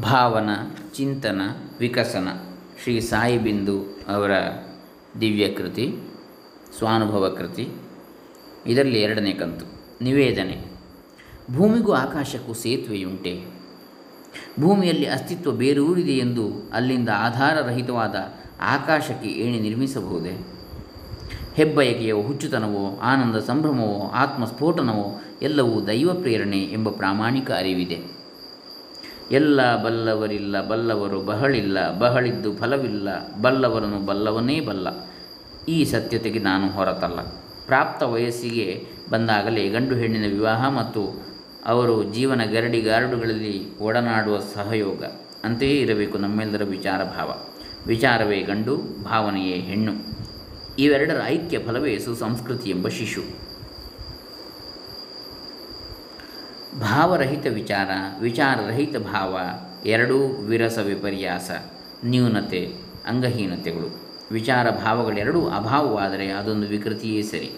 ಭಾವನ, ಚಿಂತನ, ವಿಕಸನ. ಶ್ರೀ ಸಾಯಿಬಿಂದು ಅವರ ದಿವ್ಯ ಕೃತಿ, ಸ್ವಾನುಭವ ಕೃತಿ. ಇದರಲ್ಲಿ ಎರಡನೇ ಕಂತು. ನಿವೇದನೆ. ಭೂಮಿಗೂ ಆಕಾಶಕ್ಕೂ ಸೇತುವೆಯುಂಟೆ. ಭೂಮಿಯಲ್ಲಿ ಅಸ್ತಿತ್ವ ಬೇರೂರಿದೆ ಎಂದು ಅಲ್ಲಿಂದ ಆಧಾರರಹಿತವಾದ ಆಕಾಶಕ್ಕೆ ಏಣಿ ನಿರ್ಮಿಸಬಹುದೇ? ಹೆಬ್ಬಯಕೆಯೋ, ಹುಚ್ಚುತನವೋ, ಆನಂದ ಸಂಭ್ರಮವೋ, ಆತ್ಮಸ್ಫೋಟನವೋ ಎಲ್ಲವೂ ದೈವ ಪ್ರೇರಣೆ ಎಂಬ ಪ್ರಾಮಾಣಿಕ ಅರಿವಿದೆ. ಎಲ್ಲ ಬಲ್ಲವರಿಲ್ಲ, ಬಲ್ಲವರು ಬಹಳಿಲ್ಲ, ಬಹಳಿದ್ದು ಫಲವಿಲ್ಲ ಬಲ್ಲವರನು ಬಲ್ಲವನೇ ಬಲ್ಲ. ಈ ಸತ್ಯತೆಗೆ ನಾನು ಹೊರತಲ್ಲ. ಪ್ರಾಪ್ತ ವಯಸ್ಸಿಗೆ ಬಂದಾಗಲೇ ಗಂಡು ಹೆಣ್ಣಿನ ವಿವಾಹ ಮತ್ತು ಅವರು ಜೀವನ ಗರಡಿ ಗಾರ್ಡುಗಳಲ್ಲಿ ಒಡನಾಡುವ ಸಹಯೋಗ. ಅಂತೆಯೇ ಇರಬೇಕು ನಮ್ಮೆಲ್ಲರ ವಿಚಾರ ಭಾವ. ವಿಚಾರವೇ ಗಂಡು, ಭಾವನೆಯೇ ಹೆಣ್ಣು. ಇವೆರಡರ ಐಕ್ಯ ಫಲವೇ ಸುಸಂಸ್ಕೃತಿ ಎಂಬ ಶಿಶು. ಭಾವರಹಿತ ವಿಚಾರ, ವಿಚಾರರಹಿತ ಭಾವ, ಎರಡೂ ವಿರಸ ವಿಪರ್ಯಾಸ, ನ್ಯೂನತೆ, ಅಂಗಹೀನತೆಗಳು. ವಿಚಾರ ಭಾವಗಳೆರಡೂ ಅಭಾವವಾದರೆ ಅದೊಂದು ವಿಕೃತಿಯೇ ಸರಿ.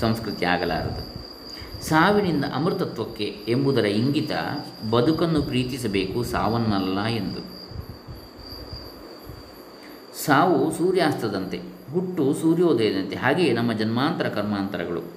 ಸಂಸ್ಕೃತಿ ಆಗಲಾರದು. ಸಾವಿನಿಂದ ಅಮೃತತ್ವಕ್ಕೆ ಎಂಬುದರ ಇಂಗಿತ ಬದುಕನ್ನು ಪ್ರೀತಿಸಬೇಕು ಸಾವನ್ನಲ್ಲ ಎಂದು. ಸಾವು ಸೂರ್ಯಾಸ್ತದಂತೆ, ಹುಟ್ಟು ಸೂರ್ಯೋದಯದಂತೆ, ಹಾಗೆಯೇ ನಮ್ಮ ಜನ್ಮಾಂತರ ಕರ್ಮಾಂತರಗಳು.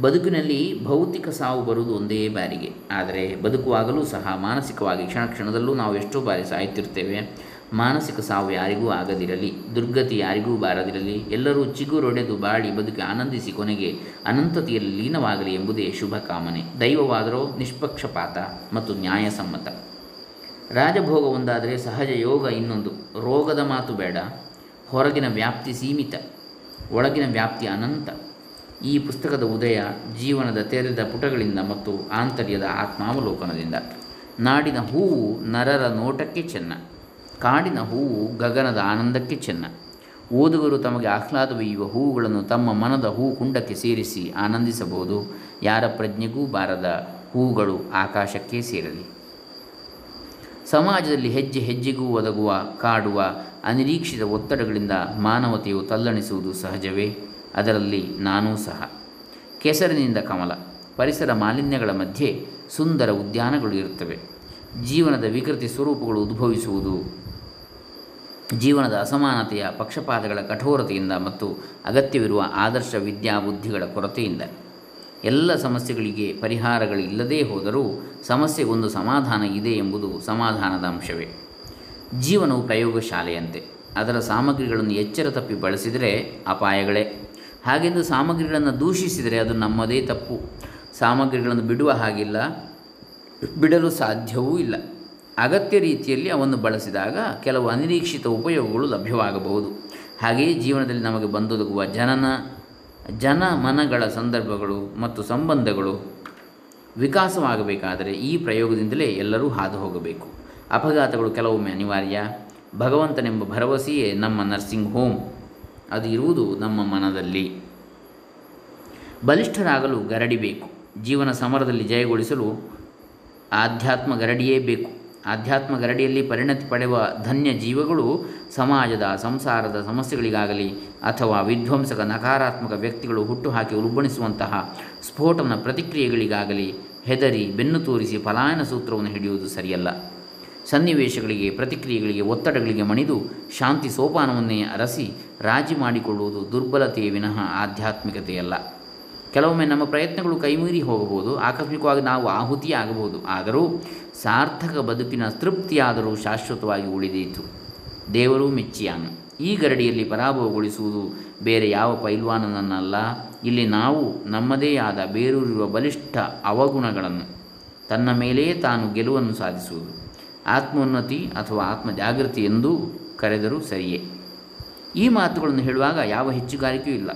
ಬದುಕಿನಲ್ಲಿ ಭೌತಿಕ ಸಾವು ಬರುವುದು ಒಂದೇ ಬಾರಿಗೆ. ಆದರೆ ಬದುಕುವಾಗಲೂ ಸಹ ಮಾನಸಿಕವಾಗಿ ಕ್ಷಣ ಕ್ಷಣದಲ್ಲೂ ನಾವು ಎಷ್ಟೋ ಬಾರಿ ಸಾಯುತ್ತಿರ್ತೇವೆ. ಮಾನಸಿಕ ಸಾವು ಯಾರಿಗೂ ಆಗದಿರಲಿ, ದುರ್ಗತಿ ಯಾರಿಗೂ ಬಾರದಿರಲಿ, ಎಲ್ಲರೂ ಚಿಗುರೊಡೆದು ಬಾಳಿ ಬದುಕಿ ಆನಂದಿಸಿ ಕೊನೆಗೆ ಅನಂತತೆಯಲ್ಲಿ ಲೀನವಾಗಲಿ ಎಂಬುದೇ ಶುಭ ಕಾಮನೆ. ದೈವವಾದರೋ ನಿಷ್ಪಕ್ಷಪಾತ ಮತ್ತು ನ್ಯಾಯಸಮ್ಮತ. ರಾಜಭೋಗ ಒಂದಾದರೆ ಸಹಜ ಯೋಗ ಇನ್ನೊಂದು. ರೋಗದ ಮಾತು ಬೇಡ. ಹೊರಗಿನ ವ್ಯಾಪ್ತಿ ಸೀಮಿತ. ಒಳಗಿನ ವ್ಯಾಪ್ತಿ ಅನಂತ. ಈ ಪುಸ್ತಕದ ಉದಯ ಜೀವನದ ತೆರೆದ ಪುಟಗಳಿಂದ ಮತ್ತು ಆಂತರ್ಯದ ಆತ್ಮಾವಲೋಕನದಿಂದ. ನಾಡಿನ ಹೂವು ನರರ ನೋಟಕ್ಕೆ ಚೆನ್ನ. ಕಾಡಿನ ಹೂವು ಗಗನದ ಆನಂದಕ್ಕೆ ಚೆನ್ನ. ಓದುಗರು ತಮಗೆ ಆಹ್ಲಾದವೀಯುವ ಹೂವುಗಳನ್ನು ತಮ್ಮ ಮನದ ಹೂ ಕುಂಡಕ್ಕೆ ಸೇರಿಸಿ ಆನಂದಿಸಬಹುದು. ಯಾರ ಪ್ರಜ್ಞೆಗೂ ಬಾರದ ಹೂಗಳು ಆಕಾಶಕ್ಕೆ ಸೇರಲಿ. ಸಮಾಜದಲ್ಲಿ ಹೆಜ್ಜೆ ಹೆಜ್ಜೆಗೂ ಒದಗುವ, ಕಾಡುವ, ಅನಿರೀಕ್ಷಿತ ಒತ್ತಡಗಳಿಂದ ಮಾನವತೆಯು ತಲ್ಲಣಿಸುವುದು ಸಹಜವೇ? ಅದರಲ್ಲಿ ನಾನೂ ಸಹ. ಕೆಸರಿನಿಂದ ಕಮಲ, ಪರಿಸರ ಮಾಲಿನ್ಯಗಳ ಮಧ್ಯೆ ಸುಂದರ ಉದ್ಯಾನಗಳು ಇರುತ್ತವೆ. ಜೀವನದ ವಿಕೃತಿ ಸ್ವರೂಪಗಳು ಉದ್ಭವಿಸುವುದು, ಜೀವನದ ಅಸಮಾನತೆಯ ಪಕ್ಷಪಾತಗಳ ಕಠೋರತೆಯಿಂದ ಮತ್ತು ಅಗತ್ಯವಿರುವ ಆದರ್ಶ ವಿದ್ಯಾಬುದ್ಧಿಗಳ ಕೊರತೆಯಿಂದ. ಎಲ್ಲ ಸಮಸ್ಯೆಗಳಿಗೆ ಪರಿಹಾರಗಳಿಲ್ಲದೇ ಹೋದರೂ ಸಮಸ್ಯೆಗೊಂದು ಸಮಾಧಾನ ಇದೆ ಎಂಬುದು ಸಮಾಧಾನದ ಅಂಶವೇ. ಜೀವನವು ಪ್ರಯೋಗಶಾಲೆಯಂತೆ. ಅದರ ಸಾಮಗ್ರಿಗಳನ್ನು ಎಚ್ಚರ ತಪ್ಪಿ ಬಳಸಿದರೆ ಅಪಾಯಗಳೇ. ಹಾಗೆಂದು ಸಾಮಗ್ರಿಗಳನ್ನು ದೂಷಿಸಿದರೆ ಅದು ನಮ್ಮದೇ ತಪ್ಪು. ಸಾಮಗ್ರಿಗಳನ್ನು ಬಿಡುವ ಹಾಗಿಲ್ಲ, ಬಿಡಲು ಸಾಧ್ಯವೂ ಇಲ್ಲ. ಅಗತ್ಯ ರೀತಿಯಲ್ಲಿ ಅವನ್ನು ಬಳಸಿದಾಗ ಕೆಲವು ಅನಿರೀಕ್ಷಿತ ಉಪಯೋಗಗಳು ಲಭ್ಯವಾಗಬಹುದು. ಹಾಗೆಯೇ ಜೀವನದಲ್ಲಿ ನಮಗೆ ಬಂದೊದಗುವ ಜನನ ಜನ ಮನಗಳ ಸಂದರ್ಭಗಳು ಮತ್ತು ಸಂಬಂಧಗಳು ವಿಕಾಸವಾಗಬೇಕಾದರೆ ಈ ಪ್ರಯೋಗದಿಂದಲೇ ಎಲ್ಲರೂ ಹಾದು ಹೋಗಬೇಕು ಅಪಘಾತಗಳು ಕೆಲವೊಮ್ಮೆ ಅನಿವಾರ್ಯ. ಭಗವಂತನೆಂಬ ಭರವಸೆಯೇ ನಮ್ಮ ನರ್ಸಿಂಗ್ ಹೋಮ್ ಅದು ಇರುವುದು ನಮ್ಮ ಮನದಲ್ಲಿ. ಬಲಿಷ್ಠರಾಗಲು ಗರಡಿ ಬೇಕು. ಜೀವನ ಸಮರದಲ್ಲಿ ಜಯಗೊಳಿಸಲು ಆಧ್ಯಾತ್ಮ ಗರಡಿಯೇ ಬೇಕು. ಆಧ್ಯಾತ್ಮ ಗರಡಿಯಲ್ಲಿ ಪರಿಣತಿ ಪಡೆಯುವ ಧನ್ಯ ಜೀವಗಳು ಸಮಾಜದ, ಸಂಸಾರದ ಸಮಸ್ಯೆಗಳಿಗಾಗಲಿ ಅಥವಾ ವಿಧ್ವಂಸಕ, ನಕಾರಾತ್ಮಕ ವ್ಯಕ್ತಿಗಳು ಹುಟ್ಟುಹಾಕಿ ಉಲ್ಬಣಿಸುವಂತಹ ಸ್ಫೋಟನ ಪ್ರತಿಕ್ರಿಯೆಗಳಿಗಾಗಲಿ ಹೆದರಿ ಬೆನ್ನು ತೋರಿಸಿ ಪಲಾಯನ ಸೂತ್ರವನ್ನು ಹಿಡಿಯುವುದು ಸರಿಯಲ್ಲ. ಸನ್ನಿವೇಶಗಳಿಗೆ, ಪ್ರತಿಕ್ರಿಯೆಗಳಿಗೆ, ಒತ್ತಡಗಳಿಗೆ ಮಣಿದು ಶಾಂತಿ ಸೋಪಾನವನ್ನೇ ಅರಸಿ ರಾಜಿ ಮಾಡಿಕೊಳ್ಳುವುದು ದುರ್ಬಲತೆಯ ವಿನಃ ಆಧ್ಯಾತ್ಮಿಕತೆಯಲ್ಲ. ಕೆಲವೊಮ್ಮೆ ನಮ್ಮ ಪ್ರಯತ್ನಗಳು ಕೈಮೀರಿ ಹೋಗಬಹುದು, ಆಕಸ್ಮಿಕವಾಗಿ ನಾವು ಆಹುತಿಯಾಗಬಹುದು, ಆದರೂ ಸಾರ್ಥಕ ಬದುಕಿನ ತೃಪ್ತಿಯಾದರೂ ಶಾಶ್ವತವಾಗಿ ಉಳಿದೀತು. ದೇವರು ಮೆಚ್ಚಿಯಾನು. ಈ ಗರಡಿಯಲ್ಲಿ ಪರಾಭವಗೊಳಿಸುವುದು ಬೇರೆ ಯಾವ ಪೈಲ್ವಾನನನ್ನಲ್ಲ. ಇಲ್ಲಿ ನಾವು ನಮ್ಮದೇ ಆದ ಬೇರೂರಿರುವ ಬಲಿಷ್ಠ ಅವಗುಣಗಳನ್ನು, ತನ್ನ ಮೇಲೆಯೇ ತಾನು ಗೆಲುವನ್ನು ಸಾಧಿಸುವುದು. ಆತ್ಮೋನ್ನತಿ ಅಥವಾ ಆತ್ಮ ಜಾಗೃತಿ ಎಂದೂ ಕರೆದರೂ ಸರಿಯೇ. ಈ ಮಾತುಗಳನ್ನು ಹೇಳುವಾಗ ಯಾವ ಹೆಚ್ಚುಗಾರಿಕೆಯೂ ಇಲ್ಲ.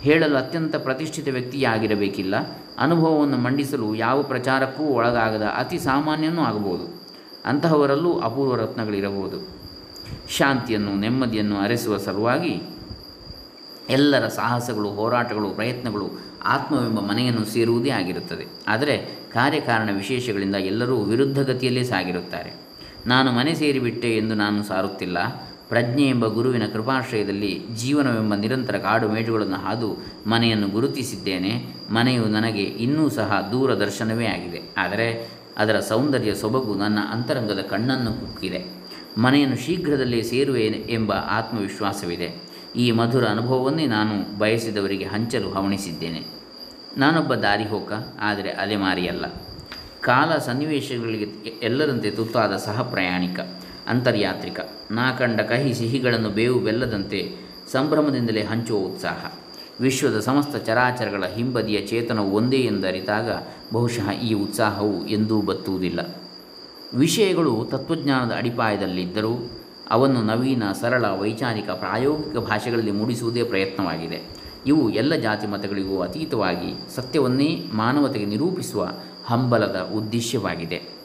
ಹೇಳಲು ಅತ್ಯಂತ ಪ್ರತಿಷ್ಠಿತ ವ್ಯಕ್ತಿಯಾಗಿರಬೇಕಿಲ್ಲ. ಅನುಭವವನ್ನು ಮಂಡಿಸಲು ಯಾವ ಪ್ರಚಾರಕ್ಕೂ ಒಳಗಾಗದ ಅತಿ ಸಾಮಾನ್ಯನೂ ಆಗಬಹುದು. ಅಂತಹವರಲ್ಲೂ ಅಪೂರ್ವ ರತ್ನಗಳಿರಬಹುದು. ಶಾಂತಿಯನ್ನು, ನೆಮ್ಮದಿಯನ್ನು ಅರೆಸುವ ಸಲುವಾಗಿ ಎಲ್ಲರ ಸಾಹಸಗಳು, ಹೋರಾಟಗಳು, ಪ್ರಯತ್ನಗಳು ಆತ್ಮವೆಂಬ ಮನೆಯನ್ನು ಸೇರುವುದೇ ಆಗಿರುತ್ತದೆ. ಆದರೆ ಕಾರ್ಯಕಾರಣ ವಿಶೇಷಗಳಿಂದ ಎಲ್ಲರೂ ವಿರುದ್ಧ ಗತಿಯಲ್ಲೇ ಸಾಗಿರುತ್ತಾರೆ. ನಾನು ಮನೆ ಸೇರಿಬಿಟ್ಟೆ ಎಂದು ನಾನು ಸಾರುತ್ತಿಲ್ಲ. ಪ್ರಜ್ಞೆ ಎಂಬ ಗುರುವಿನ ಕೃಪಾಶ್ರಯದಲ್ಲಿ ಜೀವನವೆಂಬ ನಿರಂತರ ಕಾಡು ಮೇಜುಗಳನ್ನು ಹಾದು ಮನೆಯನ್ನು ಗುರುತಿಸಿದ್ದೇನೆ. ಮನೆಯು ನನಗೆ ಇನ್ನೂ ಸಹ ದೂರದರ್ಶನವೇ ಆಗಿದೆ. ಆದರೆ ಅದರ ಸೌಂದರ್ಯ ಸೊಬಗು ನನ್ನ ಅಂತರಂಗದ ಕಣ್ಣನ್ನು ಕುಕ್ಕಿದೆ. ಮನೆಯನ್ನು ಶೀಘ್ರದಲ್ಲೇ ಸೇರುವೆ ಎಂಬ ಆತ್ಮವಿಶ್ವಾಸವಿದೆ. ಈ ಮಧುರ ಅನುಭವವನ್ನೇ ನಾನು ಬಯಸಿದವರಿಗೆ ಹಂಚಲು ಹವಣಿಸಿದ್ದೇನೆ. ನಾನೊಬ್ಬ ದಾರಿಹೋಕ ಆದರೆ ಅಲೆಮಾರಿಯಲ್ಲ ಕಾಲ ಸನ್ನಿವೇಶಗಳಿಗೆ ಎಲ್ಲರಂತೆ ತುತ್ತಾದ ಸಹ ಪ್ರಯಾಣಿಕ, ಅಂತರ್ಯಾತ್ರಿಕ. ನಾ ಕಂಡ ಕಹಿ ಸಿಹಿಗಳನ್ನು ಬೇವು ಬೆಲ್ಲದಂತೆ ಸಂಭ್ರಮದಿಂದಲೇ ಹಂಚುವ ಉತ್ಸಾಹ. ವಿಶ್ವದ ಸಮಸ್ತ ಚರಾಚರಗಳ ಹಿಂಬದಿಯ ಚೇತನವು ಒಂದೇ ಎಂದರಿತಾಗ ಬಹುಶಃ ಈ ಉತ್ಸಾಹವು ಎಂದೂ ಬತ್ತುವುದಿಲ್ಲ. ವಿಷಯಗಳು ತತ್ವಜ್ಞಾನದ ಅಡಿಪಾಯದಲ್ಲಿದ್ದರೂ ಅವನ್ನು ನವೀನ, ಸರಳ, ವೈಚಾರಿಕ, ಪ್ರಾಯೋಗಿಕ ಭಾಷೆಗಳಲ್ಲಿ ಮೂಡಿಸುವುದೇ ಪ್ರಯತ್ನವಾಗಿದೆ. ಇವು ಎಲ್ಲ ಜಾತಿ ಮತಗಳಿಗೂ ಅತೀತವಾಗಿ ಸತ್ಯವನ್ನೇ ಮಾನವತೆಗೆ ನಿರೂಪಿಸುವ ಹಂಬಲದ ಉದ್ದೇಶವಾಗಿದೆ.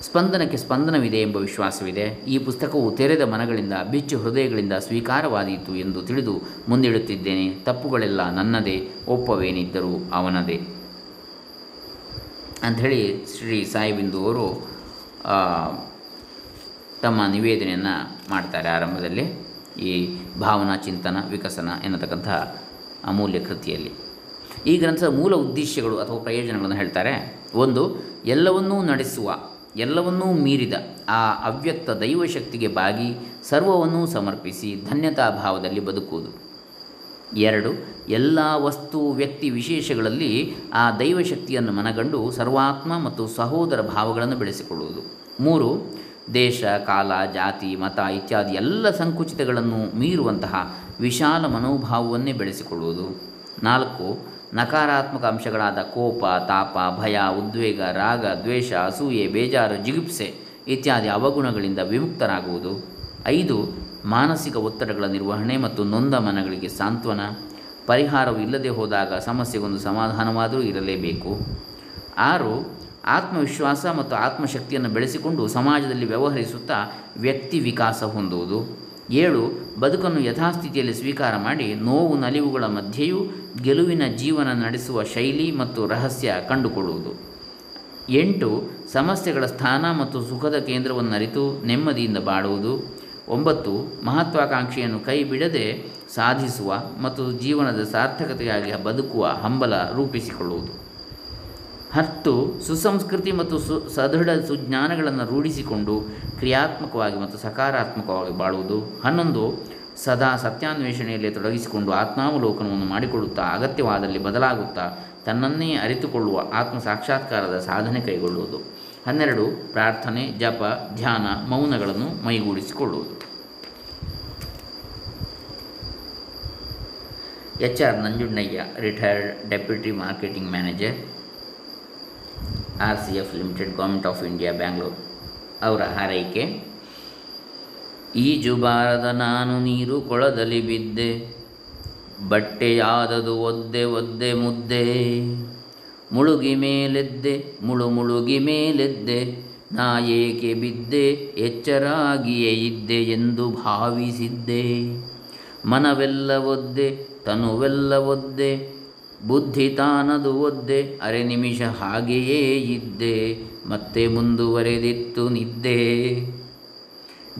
ಸ್ಪಂದನಕ್ಕೆ ಸ್ಪಂದನವಿದೆ ಎಂಬ ವಿಶ್ವಾಸವಿದೆ. ಈ ಪುಸ್ತಕವು ತೆರೆದ ಮನಗಳಿಂದ, ಬಿಚ್ಚು ಹೃದಯಗಳಿಂದ ಸ್ವೀಕಾರವಾದೀತು ಎಂದು ತಿಳಿದು ಮುಂದಿಡುತ್ತಿದ್ದೇನೆ ತಪ್ಪುಗಳೆಲ್ಲ ನನ್ನದೇ, ಒಪ್ಪವೇನಿದ್ದರೂ ಅವನದೇ. ಅಂಥೇಳಿ ಶ್ರೀ ಸಾಯಿಬಿಂದು ಅವರು ತಮ್ಮ ನಿವೇದನೆಯನ್ನು ಮಾಡ್ತಾರೆ ಆರಂಭದಲ್ಲಿ. ಈ ಭಾವನಾ ಚಿಂತನ, ವಿಕಸನ ಎನ್ನತಕ್ಕಂತಹ ಅಮೂಲ್ಯ ಕೃತಿಯಲ್ಲಿ. ಈ ಗ್ರಂಥದ ಮೂಲ ಉದ್ದೇಶಗಳು ಅಥವಾ ಪ್ರಯೋಜನಗಳನ್ನು ಹೇಳ್ತಾರೆ. ಒಂದು, ಎಲ್ಲವನ್ನೂ ನಡೆಸುವ, ಎಲ್ಲವನ್ನೂ ಮೀರಿದ, ಆ ಅವ್ಯಕ್ತ ದೈವಶಕ್ತಿಗೆ ಬಾಗಿ ಸರ್ವವನ್ನೂ ಸಮರ್ಪಿಸಿ ಧನ್ಯತಾ ಭಾವದಲ್ಲಿ ಬದುಕುವುದು. ಎರಡು, ಎಲ್ಲ ವಸ್ತು ವ್ಯಕ್ತಿ ವಿಶೇಷಗಳಲ್ಲಿ ಆ ದೈವಶಕ್ತಿಯನ್ನು ಮನಗಂಡು ಸರ್ವಾತ್ಮ ಮತ್ತು ಸಹೋದರ ಭಾವಗಳನ್ನು ಬೆಳೆಸಿಕೊಳ್ಳುವುದು. ಮೂರು ದೇಶ, ಕಾಲ, ಜಾತಿ, ಮತ ಇತ್ಯಾದಿ ಎಲ್ಲ ಸಂಕುಚಿತಗಳನ್ನು ಮೀರುವಂತಹ ವಿಶಾಲ ಮನೋಭಾವವನ್ನೇ ಬೆಳೆಸಿಕೊಳ್ಳುವುದು. ನಾಲ್ಕು, ನಕಾರಾತ್ಮಕ ಅಂಶಗಳಾದ ಕೋಪ, ತಾಪ, ಭಯ, ಉದ್ವೇಗ, ರಾಗ, ದ್ವೇಷ, ಅಸೂಯೆ, ಬೇಜಾರು, ಜಿಗುಪ್ಸೆ ಇತ್ಯಾದಿ ಅವಗುಣಗಳಿಂದ ವಿಮುಕ್ತರಾಗುವುದು. ಐದು, ಮಾನಸಿಕ ಒತ್ತಡಗಳ ನಿರ್ವಹಣೆ ಮತ್ತು ನೊಂದ ಮನಗಳಿಗೆ ಸಾಂತ್ವನ. ಪರಿಹಾರವು ಇಲ್ಲದೆ ಹೋದಾಗ ಸಮಸ್ಯೆಗೊಂದು ಸಮಾಧಾನವಾದರೂ ಇರಲೇಬೇಕು. ಆರು ಆತ್ಮವಿಶ್ವಾಸ ಮತ್ತು ಆತ್ಮಶಕ್ತಿಯನ್ನು ಬೆಳೆಸಿಕೊಂಡು ಸಮಾಜದಲ್ಲಿ ವ್ಯವಹರಿಸುತ್ತಾ ವ್ಯಕ್ತಿ ವಿಕಾಸ ಹೊಂದುವುದು. ಏಳು, ಬದುಕನ್ನು ಯಥಾಸ್ಥಿತಿಯಲ್ಲಿ ಸ್ವೀಕಾರ ಮಾಡಿ ನೋವು ನಲಿವುಗಳ ಮಧ್ಯೆಯೂ ಗೆಲುವಿನ ಜೀವನ ನಡೆಸುವ ಶೈಲಿ ಮತ್ತು ರಹಸ್ಯ ಕಂಡುಕೊಳ್ಳುವುದು. ಎಂಟು, ಸಮಸ್ಯೆಗಳ ಸ್ಥಾನ ಮತ್ತು ಸುಖದ ಕೇಂದ್ರವನ್ನು ಅರಿತು ನೆಮ್ಮದಿಯಿಂದ ಬಾಳುವುದು. ಒಂಬತ್ತು, ಮಹತ್ವಾಕಾಂಕ್ಷೆಯನ್ನು ಕೈ ಬಿಡದೆ ಸಾಧಿಸುವ ಮತ್ತು ಜೀವನದ ಸಾರ್ಥಕತೆಯಾಗಿ ಬದುಕುವ ಹಂಬಲ ರೂಪಿಸಿಕೊಳ್ಳುವುದು. ಹತ್ತು ಸುಸಂಸ್ಕೃತಿ ಮತ್ತು ಸು ಸದೃಢ ಸುಜ್ಞಾನಗಳನ್ನು ರೂಢಿಸಿಕೊಂಡು ಕ್ರಿಯಾತ್ಮಕವಾಗಿ ಮತ್ತು ಸಕಾರಾತ್ಮಕವಾಗಿ ಬಾಳುವುದು. ಹನ್ನೊಂದು, ಸದಾ ಸತ್ಯಾನ್ವೇಷಣೆಯಲ್ಲಿ ತೊಡಗಿಸಿಕೊಂಡು ಆತ್ಮಾವಲೋಕನವನ್ನು ಮಾಡಿಕೊಳ್ಳುತ್ತಾ ಅಗತ್ಯವಾದಲ್ಲಿ ಬದಲಾಗುತ್ತಾ ತನ್ನನ್ನೇ ಅರಿತುಕೊಳ್ಳುವ ಆತ್ಮ ಸಾಕ್ಷಾತ್ಕಾರದ ಸಾಧನೆ ಕೈಗೊಳ್ಳುವುದು. ಹನ್ನೆರಡು, ಪ್ರಾರ್ಥನೆ, ಜಪ, ಧ್ಯಾನ, ಮೌನಗಳನ್ನು ಮೈಗೂಡಿಸಿಕೊಳ್ಳುವುದು. H R Nanjunnayya, retired deputy marketing manager R C F limited government of India, Bangalore ಅವರ ಹಾರೈಕೆ. ಈಜುಬಾರದ ನಾನು ನೀರು ಕೊಳದಲ್ಲಿ ಬಿದ್ದೆ, ಬಟ್ಟೆಯಾದದು ಒದ್ದೆ ಒದ್ದೆ ಮುದ್ದೆ. ಮುಳುಗಿ ಮೇಲೆದ್ದೆ, ಮುಳು ಮುಳುಗಿ ಮೇಲೆದ್ದೆ, ನಾ ಏಕೆ ಬಿದ್ದೆ, ಎಚ್ಚರಾಗಿಯೇ ಇದ್ದೆ ಎಂದು ಭಾವಿಸಿದ್ದೆ. ಮನವೆಲ್ಲ ಒದ್ದೆ, ತನುವೆಲ್ಲ ಒದ್ದೆ ಬುದ್ಧಿ ತಾನದು ಒದ್ದೆ, ಅರೆ ನಿಮಿಷ ಹಾಗೆಯೇ ಇದ್ದೆ, ಮತ್ತೆ ಮುಂದುವರೆದಿತ್ತು ನಿದ್ದೆ.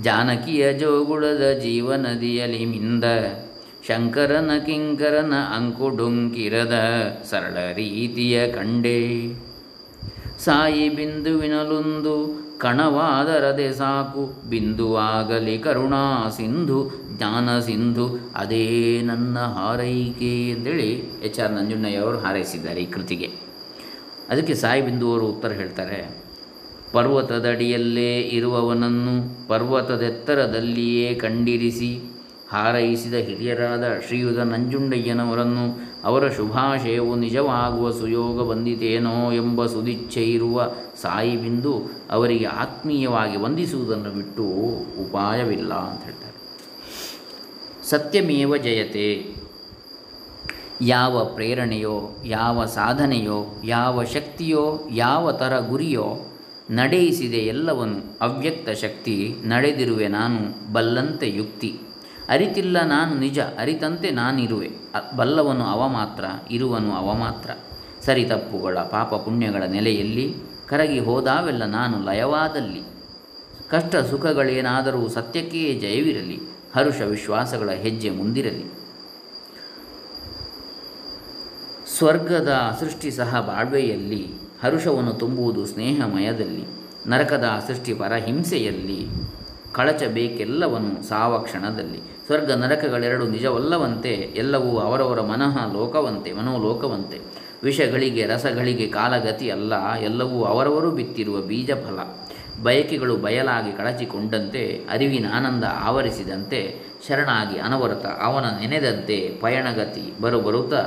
ಜಾನಕಿಯ ಜೋಗುಳದ ಜೀವನದಿಯಲಿ ಮಿಂದ, ಶಂಕರನ ಕಿಂಕರನ ಅಂಕುಡುಂಕಿರದ ಸರಳ ರೀತಿಯ ಕಂಡೆ. ಸಾಯಿ ಬಿಂದುವಿನಲೊಂದು ಕಣವಾದರದೆ ಸಾಕು. ಬಿಂದುವಾಗಲಿ ಕರುಣಾ ಸಿಂಧು, ಜ್ಞಾನ ಸಿಂಧು, ಅದೇ ನನ್ನ ಹಾರೈಕೆ ಅಂತೇಳಿ ಎಚ್ ಆರ್ ನಂಜುಣ್ಣಯ್ಯವರು ಹಾರೈಸಿದ್ದಾರೆ ಈ ಕೃತಿಗೆ. ಅದಕ್ಕೆ ಸಾಯಿ ಬಿಂದುವರು ಉತ್ತರ ಹೇಳ್ತಾರೆ, ಪರ್ವತದಡಿಯಲ್ಲೇ ಇರುವವನನ್ನು ಪರ್ವತದೆತ್ತರದಲ್ಲಿಯೇ ಕಂಡಿರಿಸಿ. ಹಾರೈಸಿದ ಹಿರಿಯರಾದ ಶ್ರೀಯುತ ನಂಜುಂಡಯ್ಯನವರನ್ನು ಅವರ ಶುಭಾಶಯವು ನಿಜವಾಗುವ ಸುಯೋಗ ಬಂದಿತೇನೋ ಎಂಬ ಸುದಿಚ್ಛೆ ಇರುವ ಸಾಯಿ ಬಿಂದು ಅವರಿಗೆ ಆತ್ಮೀಯವಾಗಿ ವಂದಿಸುವುದನ್ನು ಬಿಟ್ಟು ಉಪಾಯವಿಲ್ಲ ಅಂತ ಹೇಳ್ತಾರೆ. ಸತ್ಯಮೇವ ಜಯತೆ. ಯಾವ ಪ್ರೇರಣೆಯೋ, ಯಾವ ಸಾಧನೆಯೋ, ಯಾವ ಶಕ್ತಿಯೋ, ಯಾವ ಥರ ಗುರಿಯೋ, ನಡೆಯಿಸಿದೆ ಎಲ್ಲವನ್ನು ಅವ್ಯಕ್ತ ಶಕ್ತಿ, ನಡೆದಿರುವೆ ನಾನು ಬಲ್ಲಂತೆ ಯುಕ್ತಿ. ಅರಿತಿಲ್ಲ ನಾನು ನಿಜ, ಅರಿತಂತೆ ನಾನಿರುವೆ. ಬಲ್ಲವನು ಅವ ಮಾತ್ರ, ಇರುವನು ಅವ ಮಾತ್ರ. ಸರಿ ತಪ್ಪುಗಳ ಪಾಪ ಪುಣ್ಯಗಳ ನೆಲೆಯಲ್ಲಿ ಕರಗಿ ಹೋದಾವೆಲ್ಲ ನಾನು ಲಯವಾದಲ್ಲಿ. ಕಷ್ಟ ಸುಖಗಳೇನಾದರೂ ಸತ್ಯಕ್ಕೆಯೇ ಜಯವಿರಲಿ, ಹರುಷ ವಿಶ್ವಾಸಗಳ ಹೆಜ್ಜೆ ಮುಂದಿರಲಿ. ಸ್ವರ್ಗದ ಸೃಷ್ಟಿ ಸಹ ಬಾಳ್ವೆಯಲ್ಲಿ, ಹರುಷವನ್ನು ತುಂಬುವುದು ಸ್ನೇಹಮಯದಲ್ಲಿ, ನರಕದ ಸೃಷ್ಟಿ ಪರಹಿಂಸೆಯಲ್ಲಿ ಕಳಚಬೇಕೆಲ್ಲವನು ಸಾವ ಕ್ಷಣದಲ್ಲಿ. ಸ್ವರ್ಗ ನರಕಗಳೆರಡು ನಿಜವಲ್ಲವಂತೆ, ಎಲ್ಲವೂ ಅವರವರ ಮನಃ ಲೋಕವಂತೆ ಮನೋಲೋಕವಂತೆ. ವಿಷಗಳಿಗೆ, ರಸಗಳಿಗೆ ಕಾಲಗತಿ ಅಲ್ಲ, ಎಲ್ಲವೂ ಅವರವರು ಬಿತ್ತಿರುವ ಬೀಜ ಫಲ ಬಯಕೆಗಳು ಬಯಲಾಗಿ ಕಳಚಿಕೊಂಡಂತೆ, ಅರಿವಿನ ಆನಂದ ಆವರಿಸಿದಂತೆ, ಶರಣಾಗಿ ಅನವರತ ಅವನ ನೆನೆದಂತೆ ಪಯಣಗತಿ ಬರುಬರುತ್ತಾ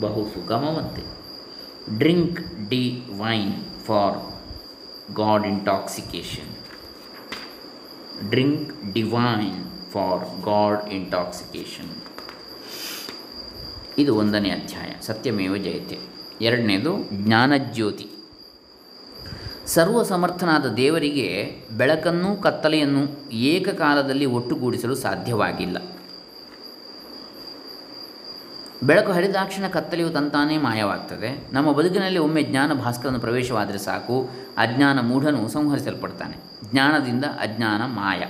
ಬಹು ಸುಗಮವಂತೆ. Drink divine for God intoxication drink divine for God intoxication ಇದು ಒಂದನೇ ಅಧ್ಯಾಯ. ಸತ್ಯಮೇವ ಜಯತೆ. ಎರಡನೇದು ಜ್ಞಾನಜ್ಯೋತಿ. ಸರ್ವಸಮರ್ಥನಾದ ದೇವರಿಗೆ ಬೆಳಕನ್ನು ಕತ್ತಲೆಯನ್ನು ಏಕಕಾಲದಲ್ಲಿ ಒಟ್ಟುಗೂಡಿಸಲು ಸಾಧ್ಯವಾಗಿಲ್ಲ. ಬೆಳಕು ಹರಿದಾಕ್ಷಣ ಕತ್ತಲೆಯು ತಂತಾನೇ ಮಾಯವಾಗ್ತದೆ. ನಮ್ಮ ಬದುಕಿನಲ್ಲಿ ಒಮ್ಮೆ ಜ್ಞಾನ ಭಾಸ್ಕರನ್ನು ಪ್ರವೇಶವಾದರೆ ಸಾಕು. ಅಜ್ಞಾನ ಮೂಢನು ಸಂಹರಿಸಲ್ಪಡ್ತಾನೆ. ಜ್ಞಾನದಿಂದ ಅಜ್ಞಾನ ಮಾಯ.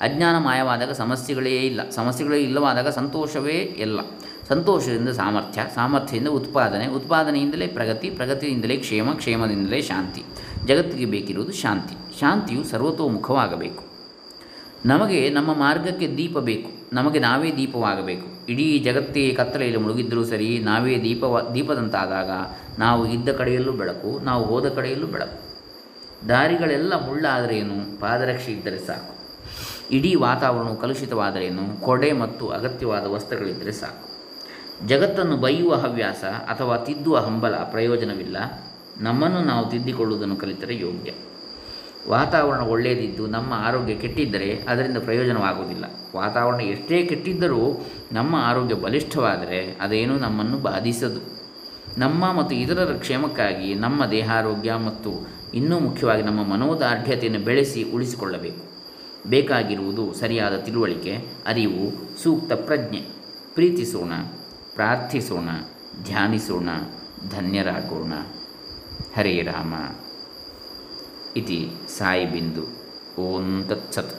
ಅಜ್ಞಾನ ಮಾಯವಾದಾಗ ಸಮಸ್ಯೆಗಳೇ ಇಲ್ಲ. ಸಮಸ್ಯೆಗಳೇ ಇಲ್ಲವಾದಾಗ ಸಂತೋಷವೇ ಇಲ್ಲ. ಸಂತೋಷದಿಂದ ಸಾಮರ್ಥ್ಯ, ಸಾಮರ್ಥ್ಯದಿಂದ ಉತ್ಪಾದನೆ, ಉತ್ಪಾದನೆಯಿಂದಲೇ ಪ್ರಗತಿ, ಪ್ರಗತಿಯಿಂದಲೇ ಕ್ಷೇಮ, ಕ್ಷೇಮದಿಂದಲೇ ಶಾಂತಿ. ಜಗತ್ತಿಗೆ ಬೇಕಿರುವುದು ಶಾಂತಿ. ಶಾಂತಿಯು ಸರ್ವತೋಮುಖವಾಗಬೇಕು. ನಮಗೆ ನಮ್ಮ ಮಾರ್ಗಕ್ಕೆ ದೀಪ ಬೇಕು. ನಮಗೆ ನಾವೇ ದೀಪವಾಗಬೇಕು. ಇಡೀ ಜಗತ್ತೇ ಕತ್ತಲೆಯಲ್ಲಿ ಮುಳುಗಿದ್ದರೂ ಸರಿ ನಾವೇ ದೀಪವ, ದೀಪದಂತಾದಾಗ ನಾವು ಇದ್ದ ಕಡೆಯಲ್ಲೂ ಬೆಳಕು, ನಾವು ಹೋದ ಕಡೆಯಲ್ಲೂ ಬೆಳಕು. ದಾರಿಗಳೆಲ್ಲ ಮುಳ್ಳಾದರೇನು ಪಾದರಕ್ಷೆ ಇದ್ದರೆ ಸಾಕು. ಇಡೀ ವಾತಾವರಣವು ಕಲುಷಿತವಾದರೇನು ಕೊಡೆ ಮತ್ತು ಅಗತ್ಯವಾದ ವಸ್ತ್ರಗಳಿದ್ದರೆ ಸಾಕು. ಜಗತ್ತನ್ನು ಬೈಯುವ ಹವ್ಯಾಸ ಅಥವಾ ತಿದ್ದುವ ಹಂಬಲ ಪ್ರಯೋಜನವಿಲ್ಲ. ನಮ್ಮನ್ನು ನಾವು ತಿದ್ದಿಕೊಳ್ಳುವುದನ್ನು ಕಲಿತರೆ ಯೋಗ್ಯ. ವಾತಾವರಣ ಒಳ್ಳೆಯದಿದ್ದು ನಮ್ಮ ಆರೋಗ್ಯ ಕೆಟ್ಟಿದ್ದರೆ ಅದರಿಂದ ಪ್ರಯೋಜನವಾಗುವುದಿಲ್ಲ. ವಾತಾವರಣ ಎಷ್ಟೇ ಕೆಟ್ಟಿದ್ದರೂ ನಮ್ಮ ಆರೋಗ್ಯ ಬಲಿಷ್ಠವಾದರೆ ಅದೇನು ನಮ್ಮನ್ನು ಬಾಧಿಸದು. ನಮ್ಮ ಮತ್ತು ಇತರರ ಕ್ಷೇಮಕ್ಕಾಗಿ ನಮ್ಮ ದೇಹಾರೋಗ್ಯ ಮತ್ತು ಇನ್ನೂ ಮುಖ್ಯವಾಗಿ ನಮ್ಮ ಮನೋದಾರ್ಢ್ಯತೆಯನ್ನು ಬೆಳೆಸಿ ಉಳಿಸಿಕೊಳ್ಳಬೇಕು. ಬೇಕಾಗಿರುವುದು ಸರಿಯಾದ ತಿಳುವಳಿಕೆ, ಅರಿವು, ಸೂಕ್ತ ಪ್ರಜ್ಞೆ. ಪ್ರೀತಿಸೋಣ, ಪ್ರಾರ್ಥಿಸೋಣ, ಧ್ಯಾನಿಸೋಣ, ಧನ್ಯರಾಗೋಣ. ಹರೇ ರಾಮ. ಸಾಯಿ ಬಿಂದು ಓಂ ತತ್ಸತ್